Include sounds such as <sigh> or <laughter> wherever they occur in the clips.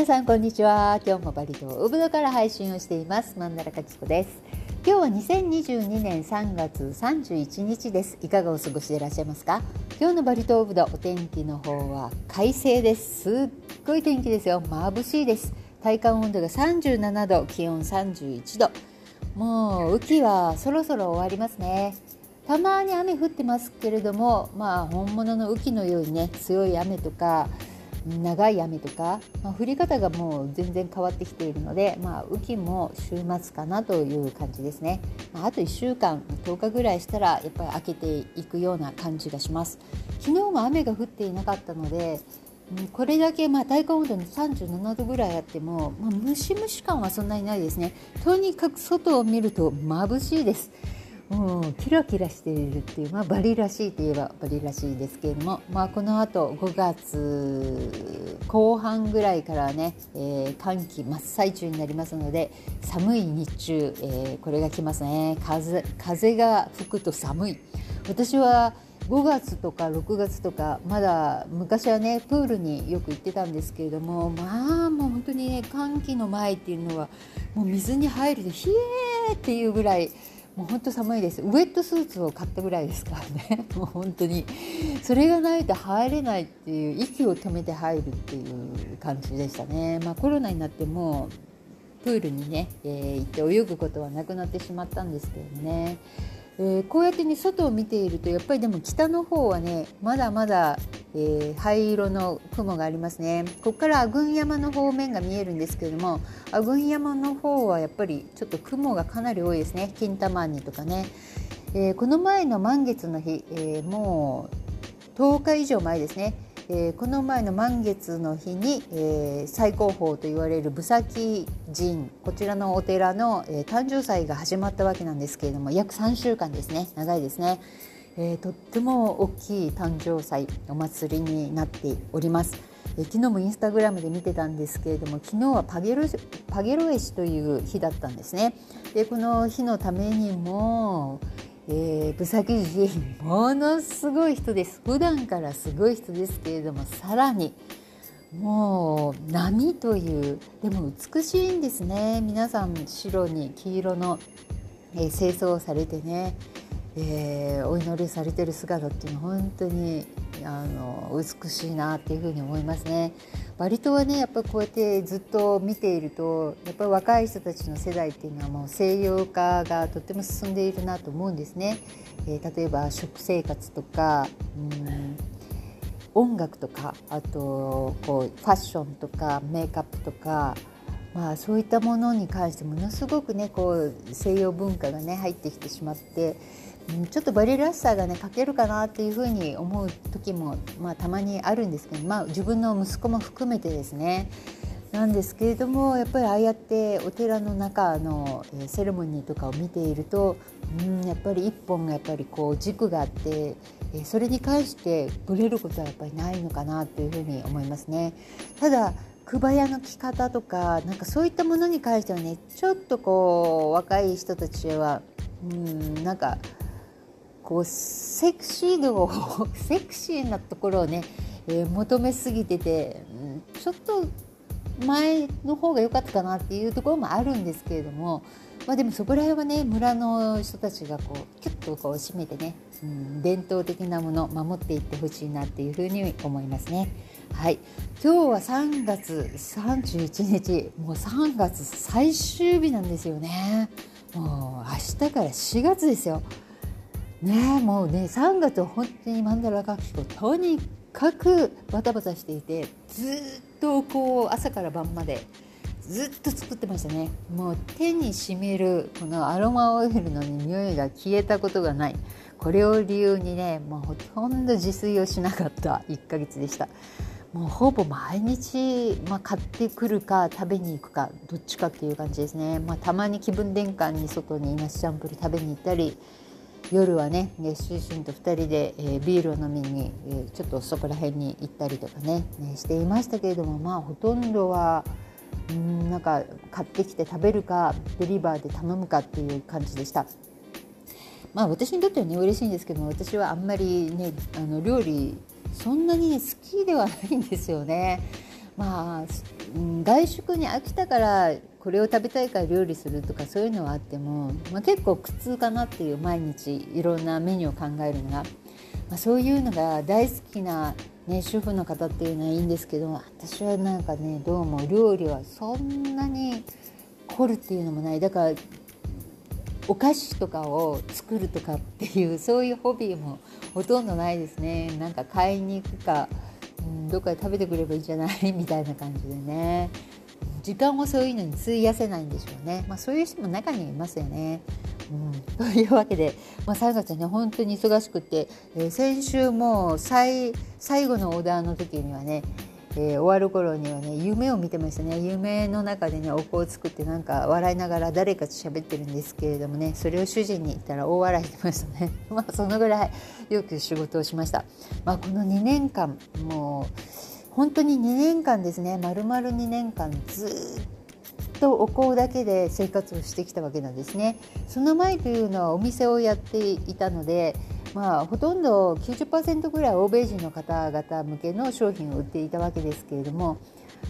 皆さんこんにちは。今日もバリ島ウブドから配信をしています。マンダラカキコです。今日は2022年3月31日です。いかがお過ごしでいらっしゃいますか？今日のバリ島ウブドお天気の方は快晴です。すっごい天気ですよ。眩しいです。体感温度が37度気温31度。もう雨季はそろそろ終わりますね。たまに雨降ってますけれどもまあ本物の雨季のようにね強い雨とか長い雨とか、まあ、降り方がもう全然変わってきているので、まあ、雨季も週末かなという感じですね、まあ、あと1週間10日ぐらいしたらやっぱり明けていくような感じがします。昨日も雨が降っていなかったのでこれだけまあ体感温度に37度ぐらいあっても、まあ、ムシムシ感はそんなにないですね。とにかく外を見ると眩しいです。うん、キラキラしているっていう、まあ、バリらしいといえばバリらしいですけれども、まあ、このあと5月後半ぐらいからね、えー、寒気真っ最中になりますので寒い日中、えー、これが来ますね。風風が吹くと寒い。私は5月とか6月とかまだ昔はねプールによく行ってたんですけれどもまあもう本当にね寒気の前っていうのはもう水に入ると冷えっていうぐらいもう本当寒いです。ウエットスーツを買ったぐらいですからね。<laughs> もう本当にそれがないと入れないっていう息を止めて入るっていう感じでしたね、まあ、コロナになってもプールにね、えー、行って泳ぐことはなくなってしまったんですけどね。えー、こうやってね外を見ているとやっぱりでも北の方はねまだまだ、えー、灰色の雲がありますね。ここから阿群山の方面が見えるんですけれども阿群山の方はやっぱりちょっと雲がかなり多いですね。金玉にとかね、えー、この前の満月の日、えもう10日以上前ですね。えー、この前の満月の日に、えー、最高峰と言われる武崎神こちらのお寺の、えー、誕生祭が始まったわけなんですけれども約3週間ですね長いですね、え、とっても大きい誕生祭お祭りになっております。え昨日もインスタグラムで見てたんですけれども昨日はパゲロパゲロ絵師という日だったんですね。でこの日のためにもえー、ブサキ人ものすごい人です。普段からすごい人ですけれどもさらにもう波というでも美しいんですね。皆さん白に黄色の、えー、清掃をされてね、えー、お祈りされてる姿っていうのは本当にあの美しいなっていうふうに思いますね。バリ島はねやっぱこうやってずっと見ているとやっぱり若い人たちの世代っていうのはもう西洋化がとっても進んでいるなと思うんですね。えー、例えば食生活とかうん音楽とかあとこうファッションとかメイクアップとかまあ、そういったものに関してものすごくねこう西洋文化がね入ってきてしまってちょっとバリらしさがね欠けるかなっていうふうに思う時も、まあ、たまにあるんですけど、まあ、自分の息子も含めてですねなんですけれどもやっぱりああやってお寺の中のセレモニーとかを見ているとうんやっぱり一本がやっぱりこう軸があってそれに関してぶれることはやっぱりないのかなというふうに思いますね。ただ熊屋の着方とかなんかそういったものに関してはねちょっとこう若い人たちはうんなんかこうセクシー度を <laughs> セクシーなところをね、えー、求めすぎてて、うん、ちょっと前の方が良かったかなっていうところもあるんですけれども、まあ、でもそこら辺はね村の人たちがこうキュッとこう締めてね、うん、伝統的なもの守っていってほしいなっていうふうに思いますね。はい、今日は3月31日もう3月最終日なんですよね。もう明日から4月ですよ。ねもうね3月は本当にマンダラ学習とにかくバタバタしていてずっとこう朝から晩までずっと作ってましたね。もう手にしみるこのアロマオイルの匂いが消えたことがない。これを理由にねもうほとんど自炊をしなかった1ヶ月でした。もうほぼ毎日、まあ、買ってくるか食べに行くかどっちかっていう感じですね、まあ、たまに気分転換に外にナスチャンプル食べに行ったり夜はね主人と2人で、え、ビールを飲みに、え、ちょっとそこら辺に行ったりとかねねしていましたけれどもまあほとんどはうんなんか買ってきて食べるかデリバーで頼むかっていう感じでした。まあ私にとってはね嬉しいんですけども私はあんまりねあの料理そんなに、好きではないんですよね。まあ外食に飽きたからこれを食べたいから料理するとかそういうのはあっても、まあ、結構苦痛かなっていう毎日いろんなメニューを考えるのが、まあ、そういうのが大好きな、ね、主婦の方っていうのはいいんですけど私はなんかねどうも料理はそんなに凝るっていうのもない。だからお菓子とかを作るとかっていうそういうホビーもほとんどないですね。なんか買いに行くか、どっかで食べてくればいいんじゃないみたいな感じでね。時間をそういうのに費やせないんでしょうね、まあ、そういう人も中にいますよね。うん、というわけで、まあ、3月はね本当に忙しくて、えー、先週も最最後のオーダーの時にはねえー、終わる頃にはね夢を見てましたね。夢の中でねお香を作ってなんか笑いながら誰かと喋ってるんですけれどもねそれを主人に言ったら大笑いしてましたね。<laughs> まあそのぐらいよく仕事をしました、まあ、この2年間もう本当に2年間ですね。丸々2年間ずっとお香だけで生活をしてきたわけなんですね。その前というのはお店をやっていたのでまあ、ほとんど90%ぐらい欧米人の方々向けの商品を売っていたわけですけれども、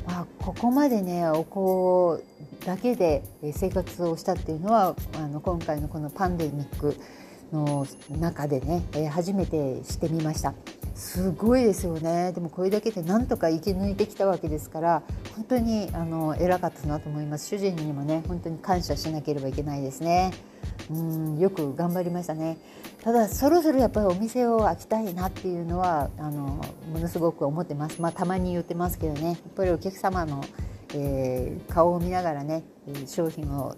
まあ、ここまでねお香だけで生活をしたっていうのはあの今回のこのパンデミックの中でね初めてしてみました。すごいですよね。でもこれだけでなんとか生き抜いてきたわけですから本当にあの偉かったなと思います。主人にもね本当に感謝しなければいけないですね。うんよく頑張りましたね。ただそろそろやっぱりお店を開きたいなっていうのはあのものすごく思ってます。まあたまに言ってますけどね。やっぱりお客様の、えー、顔を見ながらね商品を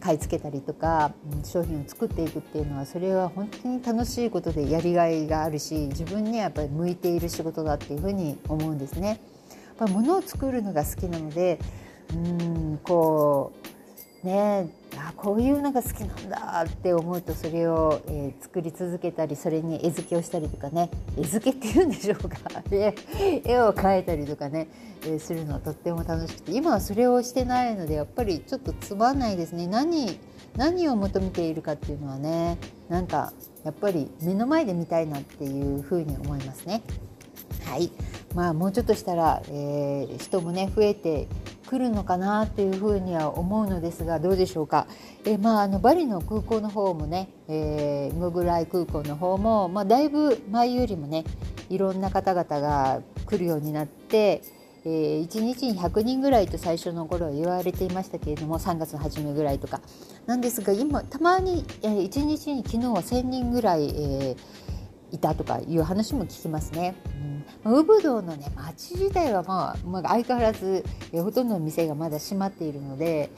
買い付けたりとか商品を作っていくっていうのはそれは本当に楽しいことでやりがいがあるし自分にはやっぱり向いている仕事だっていうふうに思うんですね。やっぱ物を作るのが好きなのでうんこうねあこういうのが好きなんだって思うとそれを、えー、作り続けたりそれに絵付けをしたりとかね絵付けっていうんでしょうか。<laughs> 絵を描いたりとかね、えー、するのはとっても楽しくて今はそれをしてないのでやっぱりちょっとつまんないですね。何何を求めているかっていうのはねなんかやっぱり目の前で見たいなっていうふうに思いますね。はい。まあ、もうちょっとしたら、えー、人もね増えて来るのかなっていうふうには思うのですがどうでしょうか、えまあ、あのバリの空港の方もね、えー、ムグライ空港の方も、まあ、だいぶ前よりもねいろんな方々が来るようになって、えー、1日に100人ぐらいと最初の頃は言われていましたけれども3月の初めぐらいとかなんですが今たまに、え、1日に昨日は1,000人ぐらい、えー、いたとかいう話も聞きますね。ウブドウのね町自体は、まあ、まあ、相変わらず、ほとんどの店がまだ閉まっているので、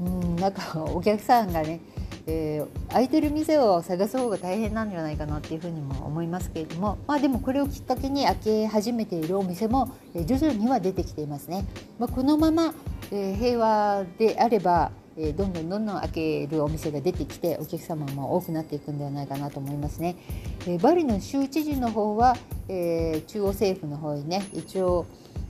うん、なんかお客さんがね、えー、空いてる店を探す方が大変なんじゃないかなっていうふうにも思いますけれども、まあ、でもこれをきっかけに開け始めているお店も、徐々には出てきていますね。まあ、このまま、えー、平和であればえどんどんどんどん開けるお店が出てきてお客様も多くなっていくんではないかなと思いますね。えバリの州知事の方は、え中央政府の方にね一応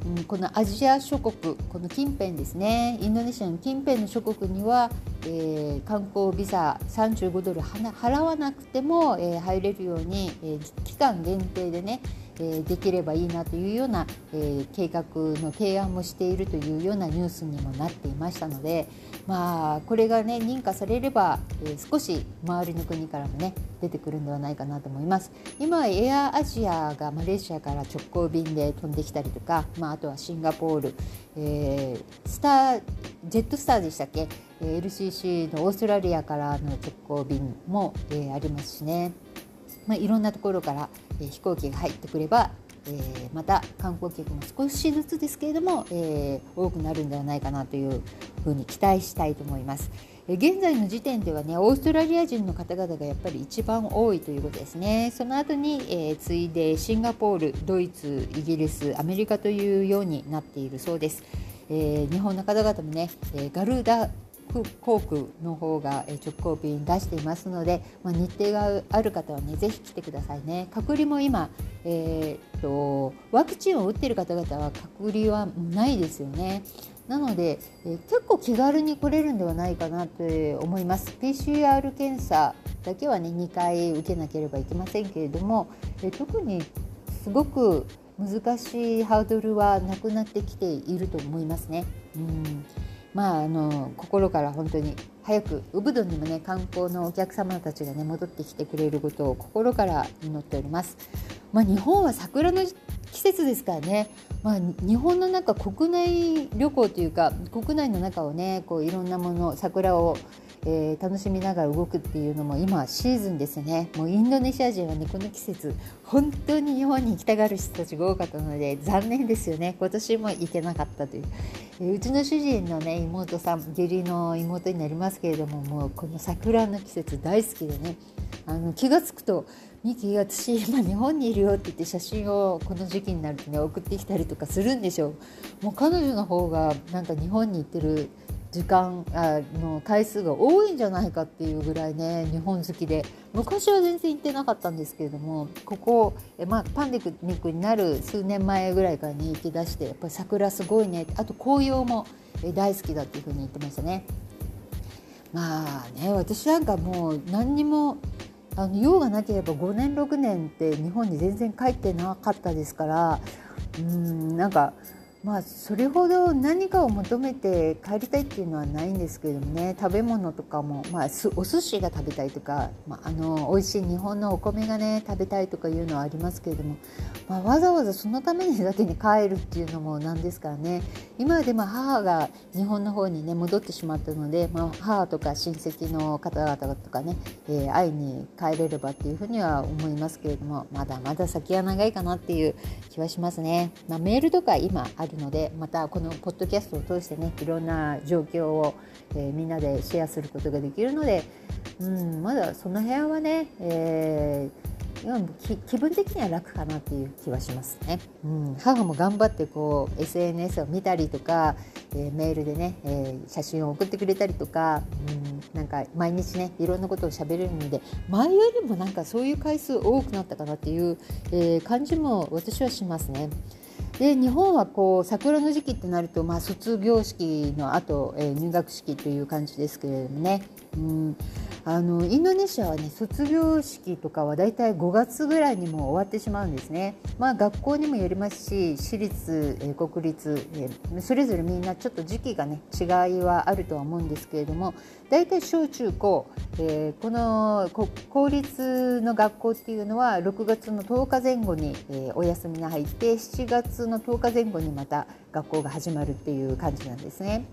うん、このアジア諸国この近辺ですねインドネシアの近辺の諸国には、えー、観光ビザ35ドル払わなくても、えー、入れるように、えー、期間限定でねえできればいいなというような、え計画の提案もしているというようなニュースにもなっていましたので、まあ、これが、ね、認可されれば、え少し周りの国からも、ね、出てくるんではないかなと思います。今エアアジアがマレーシアから直行便で飛んできたりとか、まあ、あとはシンガポール、えー、スタージェットスターでしたっけ？LCC のオーストラリアからの直行便も、えー、ありますしね。まあ、いろんなところから、え飛行機が入ってくれば、え、また観光客も少しずつですけれども、え、多くなるんではないかなというふうに期待したいと思います。現在の時点ではねオーストラリア人の方々がやっぱり一番多いということですねその後に、えー、次いでシンガポールドイツイギリスアメリカというようになっているそうです、えー、日本の方々もね、えガルダ航空の方が直行便出していますので、まあ、日程がある方はねぜひ来てくださいね。隔離も今、えーと、ワクチンを打っている方々は隔離はないですよね。なので、えー、結構気軽に来れるんではないかなと思います。PCR 検査だけはね2回受けなければいけませんけれども、えー、特にすごく難しいハードルはなくなってきていると思いますね。うん。まあ、あの心から本当に早くウブドにもね観光のお客様たちがね戻ってきてくれることを心から祈っております。まあ、日本は桜の季節ですからね、まあ、日本の中国内旅行というか国内の中をねこういろんなもの桜をえー、楽しみながら動くっていうのも今シーズンですね。もうインドネシア人はねこの季節本当に日本に行きたがる人たちが多かったので残念ですよね。今年も行けなかったという、え、うちの主人のね妹さん義理の妹になりますけれどももうこの桜の季節大好きでね。あの気が付くとミキ私今日本にいるよって言って写真をこの時期になるとね送ってきたりとかするんでしょう。もう彼女の方がなんか日本に行ってる時間あの回数が多いんじゃないかっていうぐらいね日本好きで昔は全然行ってなかったんですけれどもここ、えまあ、パンデミックになる数年前ぐらいからに行き出してやっぱり桜すごいねあと紅葉も大好きだっていうふうに言ってましたね。まあね私なんかもう何にもあの用がなければ5年6年って日本に全然帰ってなかったですからうんなんかまあそれほど何かを求めて帰りたいっていうのはないんですけどもね食べ物とかも、まあ、お寿司が食べたいとか、まあ、あの美味しい日本のお米がね食べたいとかいうのはありますけれども、まあ、わざわざそのためにだけに帰るっていうのもなんですからね今でも母が日本の方にね戻ってしまったので、まあ、母とか親戚の方々とかね、えー、会いに帰れればっていうふうには思いますけれどもまだまだ先は長いかなっていう気はしますね。まあ、メールとか今あるのでまたこのポッドキャストを通してねいろんな状況を、えー、みんなでシェアすることができるので、うん、まだその辺はね、えー気分的には楽かなっていう気はしますね、うん、母も頑張ってこう SNS を見たりとか、えー、メールでね、え、写真を送ってくれたりとか、うん、なんか毎日ねいろんなことをしゃべれるので前よりもなんかそういう回数多くなったかなっていう、え、感じも私はしますね。で日本はこう桜の時期ってなると、まあ、卒業式のあと、えー、入学式という感じですけれどもね、うん、あのインドネシアはね卒業式とかはだいたい5月ぐらいにも終わってしまうんですね。まあ、学校にもよりますし私立、えー、国立、えー、それぞれみんなちょっと時期がね違いはあるとは思うんですけれどもだいたい小中高、えー、この公立の学校っていうのは6月の10日前後に、えー、お休みが入って7月の10日前後にまた学校が始まるっていう感じなんですね。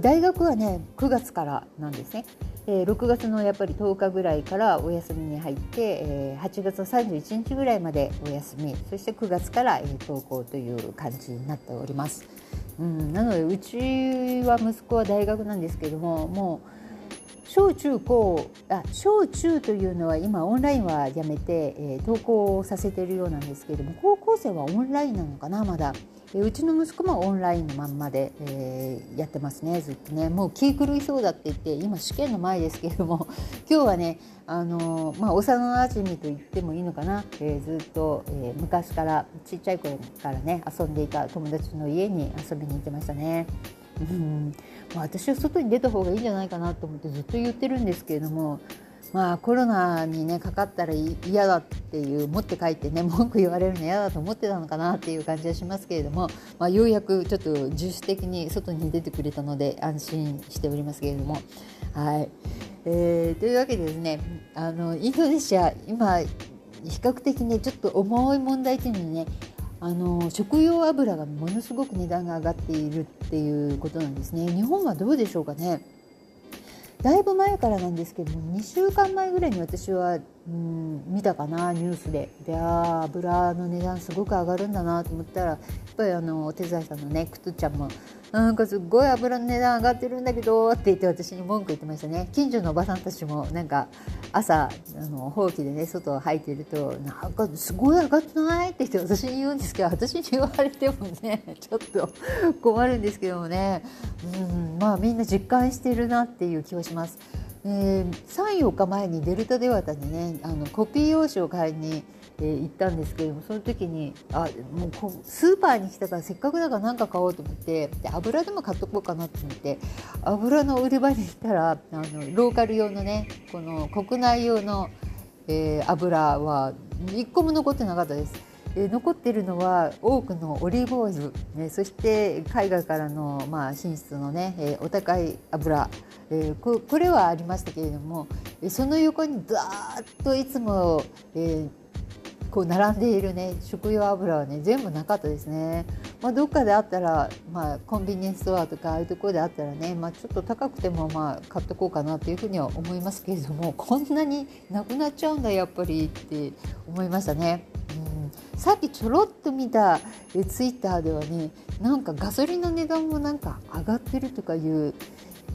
大学はね9月からなんですね。え6月のやっぱり10日ぐらいからお休みに入って、え8月の31日ぐらいまでお休みそして9月から、え登校という感じになっております。うん、なのでうちは息子は大学なんですけどももう小中高あ小中というのは今オンラインはやめて、えー、登校させているようなんですけれども高校生はオンラインなのかなまだ、うちの息子もオンラインのまんまで、えー、やってますねずっとね。もう気狂いそうだって言って今試験の前ですけれども <laughs> 今日はねあのまあ、幼なじみと言ってもいいのかな、えー、ずっと、え、昔からちっちゃい頃からね遊んでいた友達の家に遊びに行ってましたね。うん、私は外に出た方がいいんじゃないかなと思ってずっと言ってるんですけれども、まあ、コロナに、ね、かかったら嫌だっていう持って帰ってね文句言われるの嫌だと思ってたのかなっていう感じはしますけれども、まあ、ようやくちょっと自主的に外に出てくれたので安心しておりますけれども。はい。えー、というわけでですねあのインドネシア今比較的ねちょっと重い問題というのにねあの食用油がものすごく値段が上がっているっていうことなんですね。日本はどうでしょうかね？だいぶ前からなんですけども2週間前ぐらいに私は、うん、見たかなニュースで。であ油の値段すごく上がるんだなと思ったらやっぱりあのお手伝いさんのねくつちゃんもなんかすごい油の値段上がってるんだけどって言って私に文句言ってましたね。近所のおばさんたちもなんか朝あのほうきでね外を履いてるとなんかすごい上がってないって言って私に言うんですけど私に言われてもねちょっと困るんですけどもね。うんまあみんな実感してるなっていう気はします。えー、34日前にデルタデワタにねあのコピー用紙を買いにえー、行ったんですけれどもその時にあもうこスーパーに来たからせっかくだから何か買おうと思ってで油でも買っとこうかなと思って油の売り場に行ったらあのローカル用のねこの国内用の、えー、油は1個も残ってなかったです。え残っているのは多くのオリーブオイル、え、そして海外からの、まあ、進出のね、えお高い油、えここれはありましたけれどもその横にザーッといつも、えこう並んでいるね食用油はね全部なかったですね。まあ、どっかであったら、まあ、コンビニエンスストアとかああいうところであったらね、まあ、ちょっと高くてもまあ買っとこうかなというふうには思いますけれども <laughs> こんなになくなっちゃうんだやっぱりって思いましたね。うん、さっきちょろっと見たえツイッターではねなんかガソリンの値段もなんか上がってるとかいう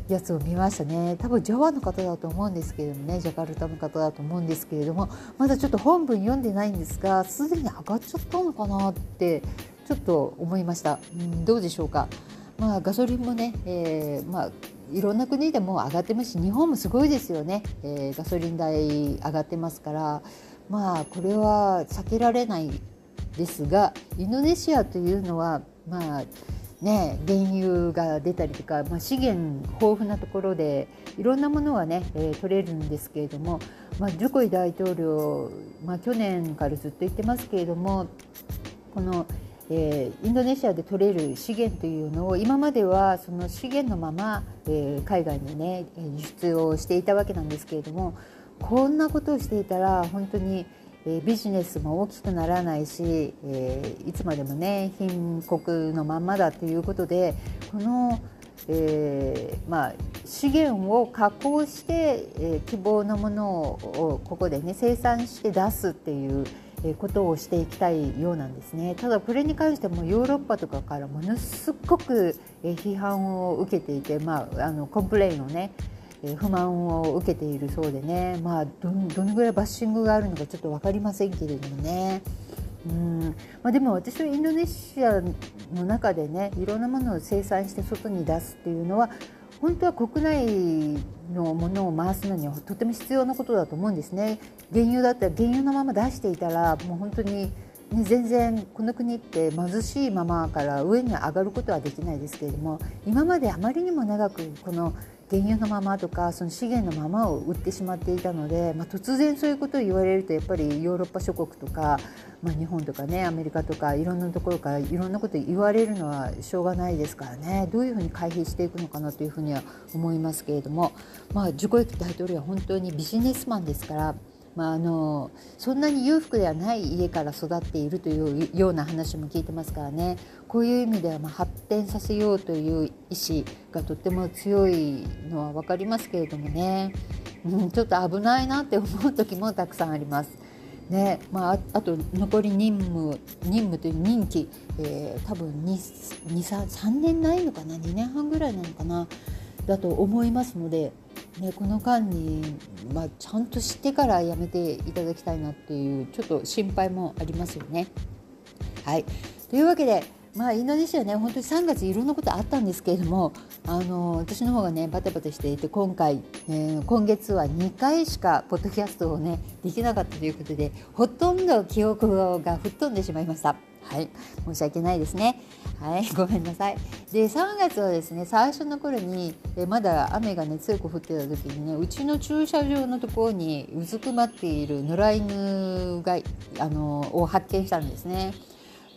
やつを見ましたね多分ジャワの方だと思うんですけれどもねジャカルタの方だと思うんですけれどもまだちょっと本文読んでないんですがすでに上がっちゃったのかなってちょっと思いました、うん、どうでしょうか。まあガソリンもね、えー、まあいろんな国でも上がってますし日本もすごいですよね、えー、ガソリン代上がってますから。まあこれは避けられないですがインドネシアというのはまあね、原油が出たりとか、まあ、資源豊富なところでいろんなものはね、えー、取れるんですけれども、まあ、ジョコイ大統領、まあ、去年からずっと言ってますけれどもこの、えー、インドネシアで取れる資源というのを今まではその資源のまま、えー、海外にね輸出をしていたわけなんですけれどもこんなことをしていたら本当にえビジネスも大きくならないし、えいつまでもね貧困のまんまだということでこの、えー、まあ、資源を加工して、え希望のものをここでね生産して出すっていうことをしていきたいようなんですね。ただこれに関してもヨーロッパとかからものすごく批判を受けていて、まあ、あの complain をね不満を受けているそうでね、まあ、どどのぐらいバッシングがあるのかちょっと分かりませんけれどもね。うん。まあ、でも私はインドネシアの中でねいろんなものを生産して外に出すっていうのは本当は国内のものを回すのにはとても必要なことだと思うんですね。原油だったら原油のまま出していたらもう本当にね、全然この国って貧しいままから上に上がることはできないですけれども今まであまりにも長くこの原油のままとかその資源のままを売ってしまっていたので、まあ、突然そういうことを言われるとやっぱりヨーロッパ諸国とか、まあ、日本とかねアメリカとかいろんなところからいろんなこと言われるのはしょうがないですからねどういうふうに回避していくのかなというふうには思いますけれども、まあ、ジョコキ大統領は本当にビジネスマンですから。まあ、あのそんなに裕福ではない家から育っているというような話も聞いてますからね。こういう意味ではま発展させようという意思がとっても強いのは分かりますけれどもね、うん、ちょっと危ないなって思う時もたくさんあります。ねまあ、あと残り任務任務という任期、えー、多分3年ないのかな？2年半ぐらいなのかな？だと思いますのでね、この間に、まあ、ちゃんと知ってからやめていただきたいなっていうちょっと心配もありますよね。はいというわけで、まあ、インドネシアね本当に3月いろんなことあったんですけれどもあの私の方がねバタバタしていて今回、えー、今月は2回しかポッドキャストをねできなかったということでほとんど記憶が吹っ飛んでしまいました。はい、申し訳ないですね。はい、<laughs> ごめんなさい。で、3月はですね、最初の頃にえまだ雨がね強く降ってた時にね、うちの駐車場のところにうずくまっている野良犬があのを発見したんですね。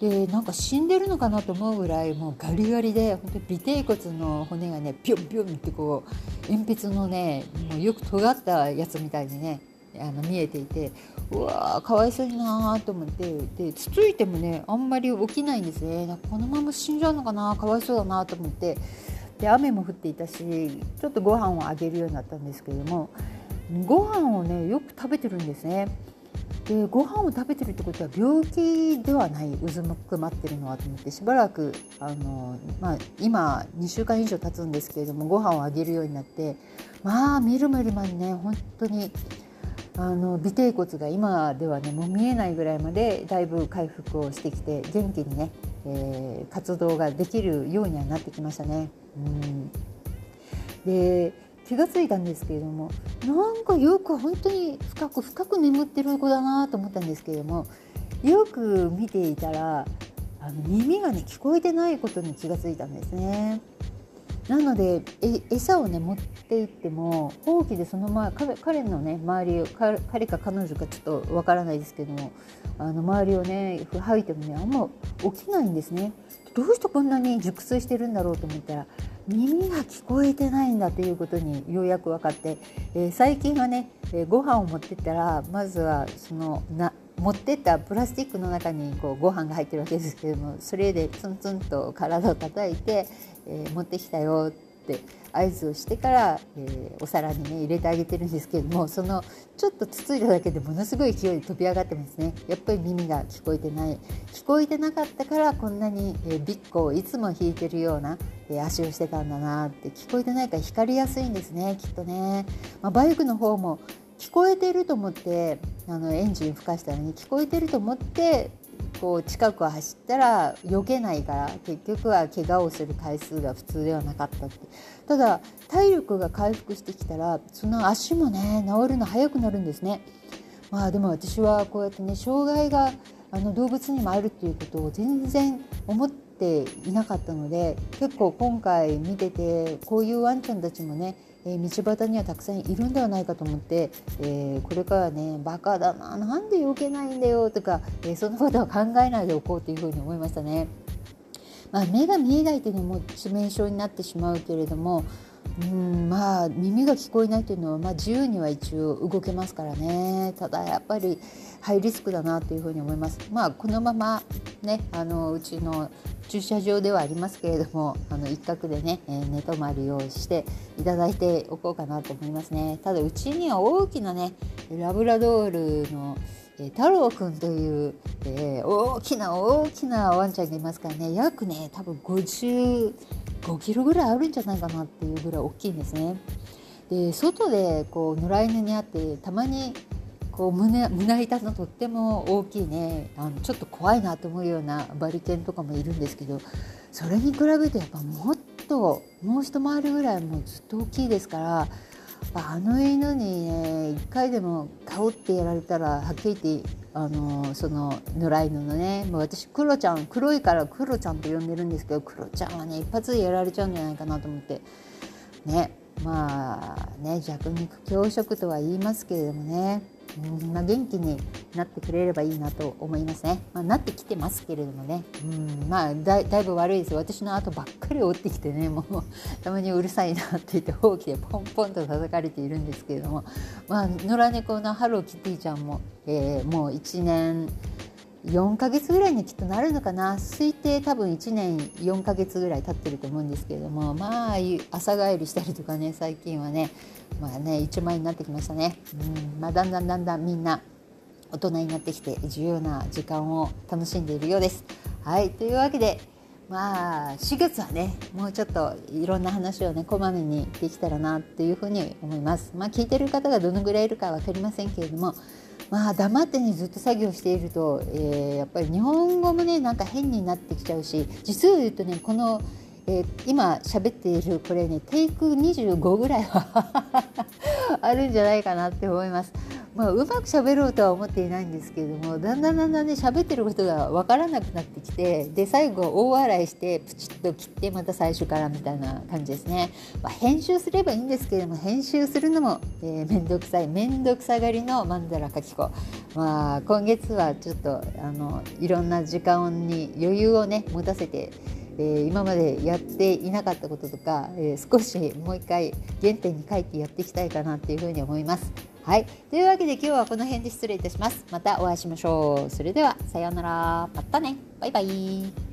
でなんか死んでるのかなと思うぐらいもうガリガリで本当に尾てい骨の骨がねピョンピョンってこう鉛筆のねもうよく尖ったやつみたいにねあの見えていてうわーかわいそうになーと思ってでつついてもねあんまり起きないんですね。このまま死んじゃうのかな？かわいそうだなと思って。で雨も降っていたしちょっとご飯をあげるようになったんですけれどもご飯をねよく食べてるんですね。でご飯を食べてるってことは病気ではない。うずくまってるのはと思ってしばらくあの、まあ、今2週間以上経つんですけれどもご飯をあげるようになってまあみるみる間にね本当にあの尾てい骨が今ではねもう見えないぐらいまでだいぶ回復をしてきて元気にね、えー、活動ができるようにはなってきましたね。うんで気が付いたんですけれどもなんかよく本当に深く深く眠ってる子だなと思ったんですけれどもよく見ていたらあの耳がね聞こえてないことに気が付いたんですね。なのでえ餌をね持って行ってもほうきでそのまま彼のね周りを彼か彼女かちょっとわからないですけどもあの周りをね吐いてもねあんま起きないんですね。どうしてこんなに熟睡してるんだろうと思ったら耳が聞こえてないんだということにようやく分かって、えー、最近はね、えー、ご飯を持ってったらまずはそのな持ってったプラスチックの中にこうご飯が入ってるわけですけどもそれでツンツンと体を叩いて、えー、持ってきたよって合図をしてから、えー、お皿にね入れてあげてるんですけどもそのちょっとつついただけでものすごい勢いで飛び上がってますね。やっぱり耳が聞こえてない。聞こえてなかったからこんなに、えー、ビッグをいつも引いてるような、えー、足をしてたんだなって聞こえてないから光りやすいんですねきっとね、まあ、バイクの方も聞こえてると思ってあのエンジン吹かしたらね聞こえてると思ってこう近くを走ったら避けないから結局は怪我をする回数が普通ではなかったって。ただ体力が回復してきたらその足もね治るの早くなるんですね。まあでも私はこうやってね障害があの動物にもあるっていうことを全然思っていなかったので結構今回見ててこういうワンちゃんたちもねえー、道端にはたくさんいるんではないかと思って、えー、これからねバカだななんで避けないんだよとか、えー、そんなことは考えないでおこうというふうに思いましたね。まあ、目が見えないというのも致命傷になってしまうけれどもうんまあ耳が聞こえないというのは、まあ、自由には一応動けますからねただやっぱりハイリスクだなというふうに思います。まあ、このままねあのうちの駐車場ではありますけれどもあの一角でね、えー、寝泊まりをしていただいておこうかなと思いますね。ただうちには大きなねラブラドールのえー、太郎くんという、えー、大きな大きなワンちゃんがいますからね約ね多分5キロぐらいあるんじゃないかなっていうぐらい大きいんですね。で外でこう野良犬にあってたまにこう胸胸板のとっても大きいねあのちょっと怖いなと思うようなバリケンとかもいるんですけどそれに比べてやっぱもっともう一回りぐらいもうずっと大きいですからあの犬にね一回でも顔ってやられたらはっきり言ってあのその野良犬のねもう私クロちゃん黒いからクロちゃんと呼んでるんですけどクロちゃんはね一発でやられちゃうんじゃないかなと思って。ねまあね弱肉強食とは言いますけれどもね。うんま、元気になってくれればいいなと思いますね、まあ、なってきてますけれどもね。うんまあだいぶ悪いです私の後ばっかり追ってきてねもうたまにうるさいなって言ってほうきでポンポンと叩かれているんですけれども。まあ野良猫のハローキティちゃんも、えー、もう1年4ヶ月ぐらいにきっとなるのかな推定多分1年4ヶ月ぐらい経ってると思うんですけれどもまあ朝帰りしたりとかね最近はねまあね一枚になってきましたね、うんまあ、だんだんだんだんみんな大人になってきて自由な時間を楽しんでいるようです。はいというわけでまあ4月はねもうちょっといろんな話をねこまめにできたらなっていうふうに思います。まあ、聞いてる方がどのぐらいいるか分かりませんけれどもまあ黙ってねずっと作業していると、えー、やっぱり日本語もねなんか変になってきちゃうし実を言うとねこの、えー、今喋っているこれねテイク25ぐらいは <laughs> あるんじゃないかなって思います。まあ、うまく喋ろうとは思っていないんですけれどもだんだんだんだんね喋ってることが分からなくなってきてで最後大笑いしてプチッと切ってまた最初からみたいな感じですね、まあ、編集すればいいんですけれども編集するのも、えー、めんくさい。めんどくさがりの曼荼羅かき子、まあ、今月はちょっとあのいろんな時間に余裕をね持たせてえー、今までやっていなかったこととか、えー、少しもう一回原点に書いてやっていきたいかなっていうふうに思います。はい、というわけで今日はこの辺で失礼いたします。またお会いしましょう。それではさようなら。またね。バイバイ。